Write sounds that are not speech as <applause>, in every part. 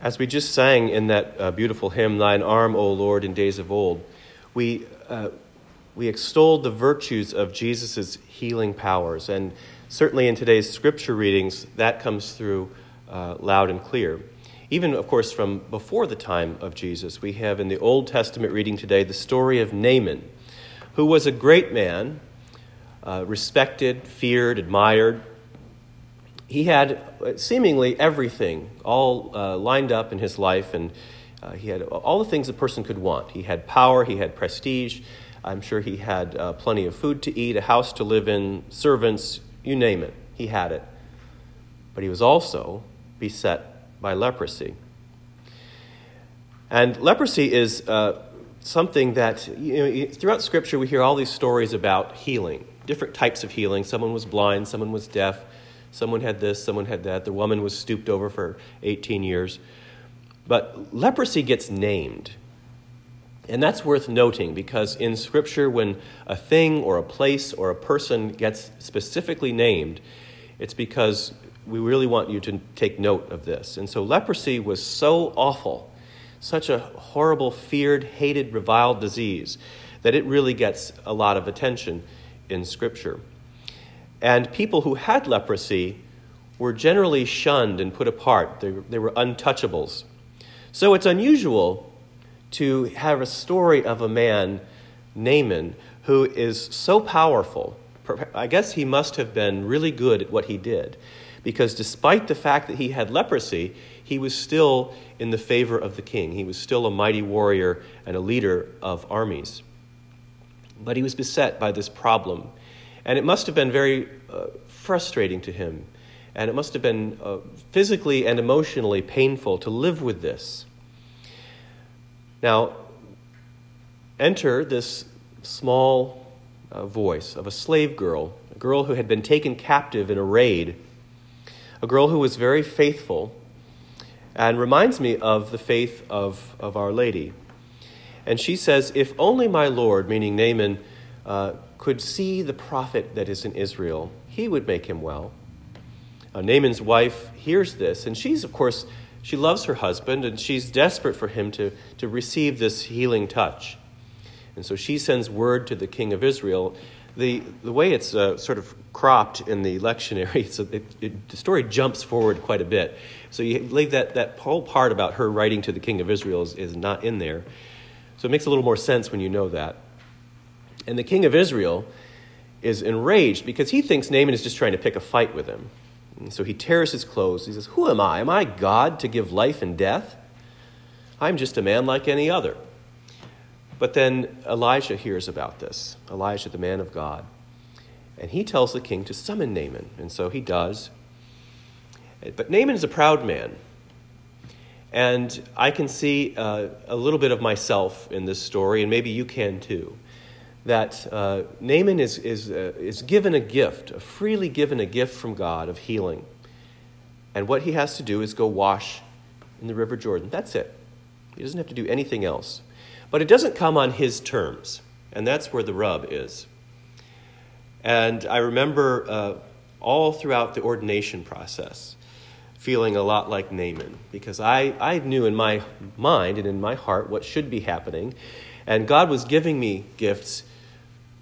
As we just sang in that uh, beautiful hymn, Thine Arm, O Lord, in days of old, we, uh, we extolled the virtues of Jesus' healing powers. And certainly in today's scripture readings, that comes through uh, loud and clear. Even, of course, from before the time of Jesus, we have in the Old Testament reading today the story of Naaman, who was a great man, uh, respected, feared, admired he had uh, seemingly everything all uh, lined up in his life, and uh, he had all the things a person could want. He had power, he had prestige. I'm sure he had uh, plenty of food to eat, a house to live in, servants, you name it. He had it. But he was also beset by leprosy. And leprosy is uh, something that, you know, throughout Scripture, we hear all these stories about healing, different types of healing. Someone was blind, someone was deaf Someone had this, someone had that. The woman was stooped over for 18 years. But leprosy gets named. And that's worth noting because in Scripture, when a thing or a place or a person gets specifically named, it's because we really want you to take note of this. And so leprosy was so awful, such a horrible, feared, hated, reviled disease, that it really gets a lot of attention in Scripture. And people who had leprosy were generally shunned and put apart, they, they were untouchables. So it's unusual to have a story of a man, Naaman, who is so powerful. I guess he must have been really good at what he did, because despite the fact that he had leprosy, he was still in the favor of the king. He was still a mighty warrior and a leader of armies. But he was beset by this problem and it must have been very uh, frustrating to him. And it must have been uh, physically and emotionally painful to live with this. Now, enter this small uh, voice of a slave girl, a girl who had been taken captive in a raid, a girl who was very faithful and reminds me of the faith of, of Our Lady. And she says, If only my Lord, meaning Naaman, uh, could see the prophet that is in Israel, he would make him well. Uh, Naaman's wife hears this, and she's, of course, she loves her husband, and she's desperate for him to, to receive this healing touch. And so she sends word to the king of Israel. The, the way it's uh, sort of cropped in the lectionary, <laughs> so it, it, the story jumps forward quite a bit. So you leave that, that whole part about her writing to the king of Israel is, is not in there. So it makes a little more sense when you know that. And the king of Israel is enraged because he thinks Naaman is just trying to pick a fight with him. And so he tears his clothes. He says, Who am I? Am I God to give life and death? I'm just a man like any other. But then Elijah hears about this Elijah, the man of God. And he tells the king to summon Naaman. And so he does. But Naaman is a proud man. And I can see uh, a little bit of myself in this story, and maybe you can too that uh, Naaman is, is, uh, is given a gift, a freely given a gift from God of healing. And what he has to do is go wash in the River Jordan. That's it. He doesn't have to do anything else. But it doesn't come on his terms. And that's where the rub is. And I remember uh, all throughout the ordination process feeling a lot like Naaman because I, I knew in my mind and in my heart what should be happening. And God was giving me gifts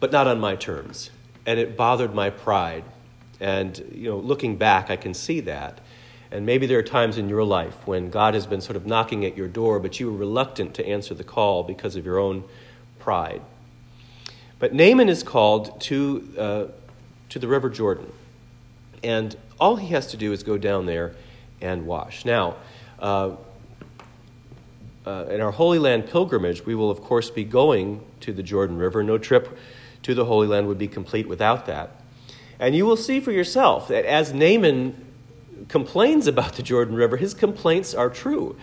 but not on my terms. And it bothered my pride. And, you know, looking back, I can see that. And maybe there are times in your life when God has been sort of knocking at your door, but you were reluctant to answer the call because of your own pride. But Naaman is called to, uh, to the River Jordan. And all he has to do is go down there and wash. Now, uh, uh, in our Holy Land pilgrimage, we will, of course, be going to the Jordan River. No trip to the Holy Land would be complete without that. And you will see for yourself that as Naaman complains about the Jordan River, his complaints are true.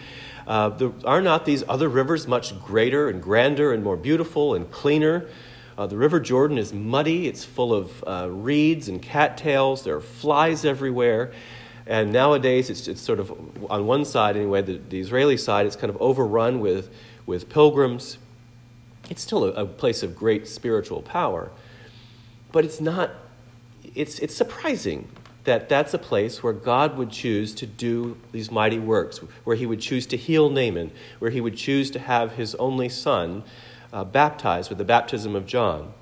Uh, the, are not these other rivers much greater and grander and more beautiful and cleaner? Uh, the River Jordan is muddy, it's full of uh, reeds and cattails, there are flies everywhere. And nowadays, it's, it's sort of, on one side anyway, the, the Israeli side, it's kind of overrun with, with pilgrims it's still a, a place of great spiritual power. But it's not, it's, it's surprising that that's a place where God would choose to do these mighty works, where he would choose to heal Naaman, where he would choose to have his only son uh, baptized with the baptism of John.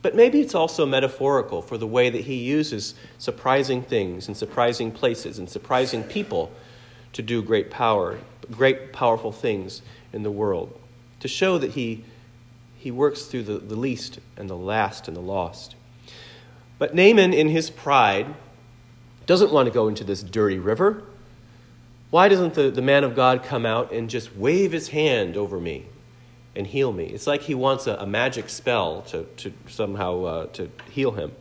But maybe it's also metaphorical for the way that he uses surprising things and surprising places and surprising people to do great power, great powerful things in the world, to show that he, he works through the, the least and the last and the lost. But Naaman, in his pride, doesn't want to go into this dirty river. Why doesn't the, the man of God come out and just wave his hand over me and heal me? It's like he wants a, a magic spell to, to somehow uh, to heal him.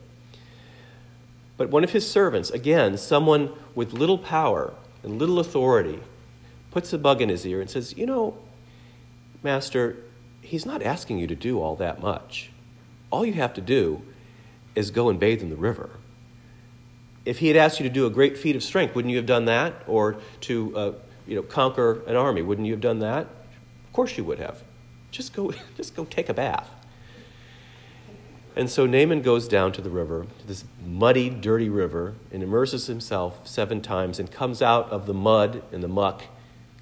But one of his servants, again, someone with little power and little authority, puts a bug in his ear and says, You know, Master, he's not asking you to do all that much. All you have to do is go and bathe in the river. If he had asked you to do a great feat of strength, wouldn't you have done that? Or to uh, you know, conquer an army, wouldn't you have done that? Of course you would have. Just go, <laughs> just go take a bath. And so Naaman goes down to the river, to this muddy, dirty river, and immerses himself seven times and comes out of the mud and the muck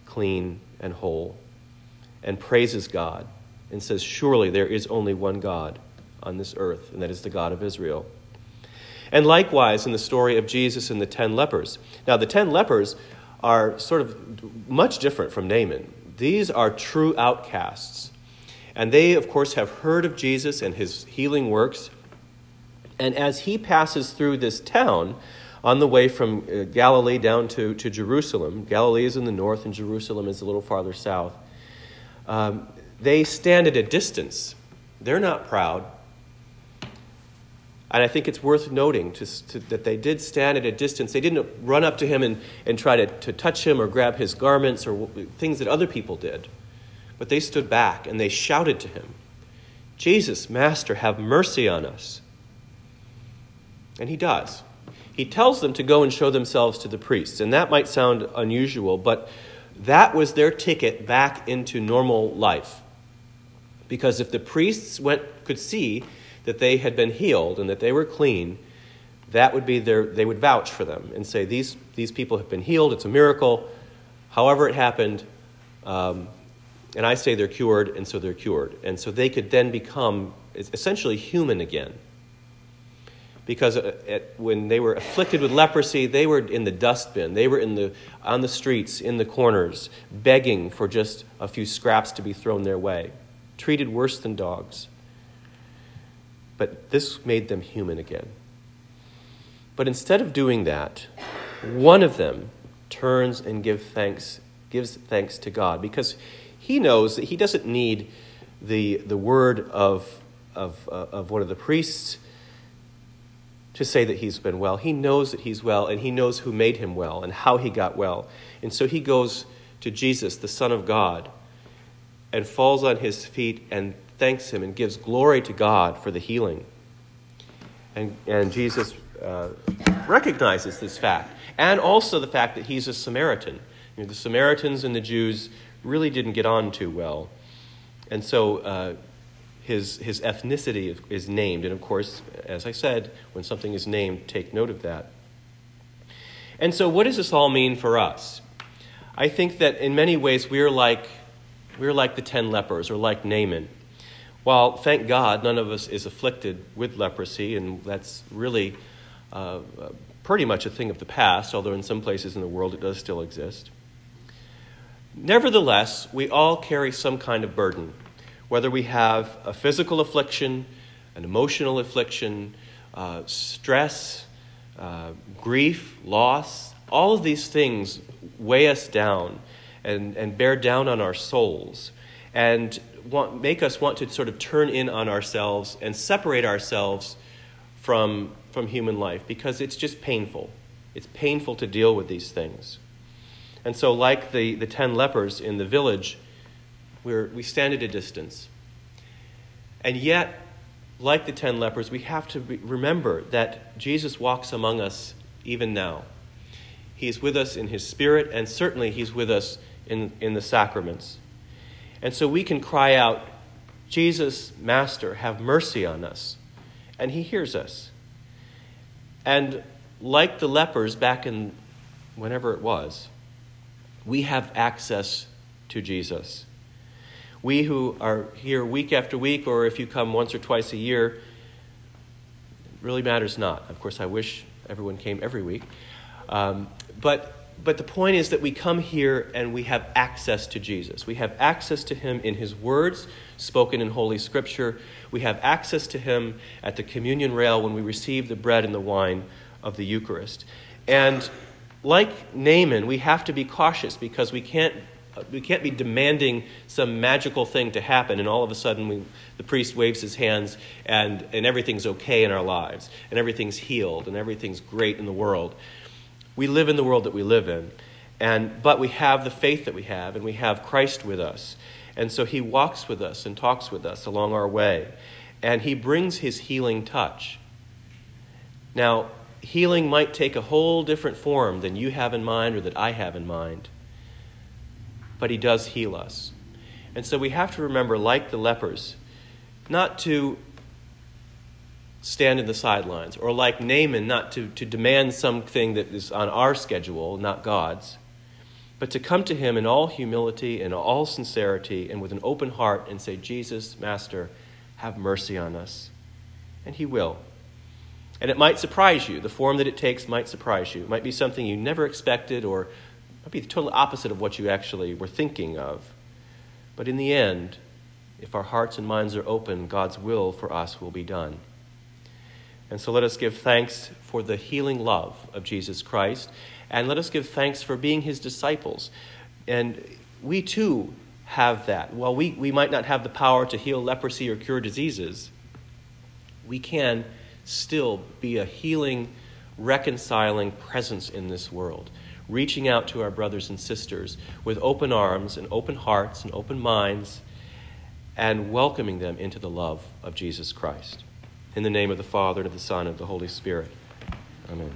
clean and whole and praises God and says, Surely there is only one God on this earth, and that is the God of Israel. And likewise in the story of Jesus and the ten lepers. Now, the ten lepers are sort of much different from Naaman. These are true outcasts. And they, of course, have heard of Jesus and his healing works. And as he passes through this town on the way from uh, Galilee down to, to Jerusalem, Galilee is in the north and Jerusalem is a little farther south, um, they stand at a distance. They're not proud. And I think it's worth noting to, to, that they did stand at a distance. They didn't run up to him and, and try to, to touch him or grab his garments or things that other people did. But they stood back and they shouted to him, Jesus, Master, have mercy on us. And he does. He tells them to go and show themselves to the priests. And that might sound unusual, but that was their ticket back into normal life. Because if the priests went, could see that they had been healed and that they were clean, that would be their, they would vouch for them and say, these, these people have been healed, it's a miracle. However, it happened, um, and I say they're cured, and so they're cured. And so they could then become essentially human again. Because uh, at, when they were afflicted with leprosy, they were in the dustbin. They were in the, on the streets, in the corners, begging for just a few scraps to be thrown their way, treated worse than dogs. But this made them human again. But instead of doing that, one of them turns and give thanks, gives thanks to God because he knows that he doesn't need the, the word of, of, uh, of one of the priests to say that he's been well. He knows that he's well, and he knows who made him well and how he got well. And so he goes to Jesus, the Son of God, and falls on his feet and thanks him and gives glory to God for the healing. And, and Jesus uh, recognizes this fact, and also the fact that he's a Samaritan. You know, the Samaritans and the Jews really didn't get on too well. And so uh, his, his ethnicity is named. And of course, as I said, when something is named, take note of that. And so, what does this all mean for us? I think that in many ways we're like, we're like the ten lepers or like Naaman. While, thank God, none of us is afflicted with leprosy, and that's really uh, pretty much a thing of the past, although in some places in the world it does still exist. Nevertheless, we all carry some kind of burden, whether we have a physical affliction, an emotional affliction, uh, stress, uh, grief, loss, all of these things weigh us down and, and bear down on our souls. And want, make us want to sort of turn in on ourselves and separate ourselves from, from human life because it's just painful. It's painful to deal with these things. And so, like the, the ten lepers in the village, we're, we stand at a distance. And yet, like the ten lepers, we have to be, remember that Jesus walks among us even now. He's with us in his spirit, and certainly he's with us in, in the sacraments. And so we can cry out, Jesus, Master, have mercy on us. And he hears us. And like the lepers back in whenever it was, we have access to Jesus. We who are here week after week, or if you come once or twice a year, really matters not. Of course, I wish everyone came every week. Um, but, but the point is that we come here and we have access to Jesus. We have access to him in his words spoken in Holy Scripture. We have access to him at the communion rail when we receive the bread and the wine of the Eucharist. And like Naaman, we have to be cautious because we can't, we can't be demanding some magical thing to happen and all of a sudden we, the priest waves his hands and, and everything's okay in our lives and everything's healed and everything's great in the world. We live in the world that we live in, and, but we have the faith that we have and we have Christ with us. And so he walks with us and talks with us along our way. And he brings his healing touch. Now, healing might take a whole different form than you have in mind or that I have in mind. But he does heal us. And so we have to remember, like the lepers, not to stand in the sidelines, or like Naaman, not to, to demand something that is on our schedule, not God's, but to come to him in all humility and all sincerity and with an open heart and say, Jesus, Master, have mercy on us. And he will. And it might surprise you. The form that it takes might surprise you. It might be something you never expected or might be the total opposite of what you actually were thinking of. But in the end, if our hearts and minds are open, God's will for us will be done. And so let us give thanks for the healing love of Jesus Christ, and let us give thanks for being his disciples. And we too have that. While we, we might not have the power to heal leprosy or cure diseases, we can still be a healing, reconciling presence in this world, reaching out to our brothers and sisters with open arms and open hearts and open minds, and welcoming them into the love of Jesus Christ. In the name of the Father, and of the Son, and of the Holy Spirit. Amen.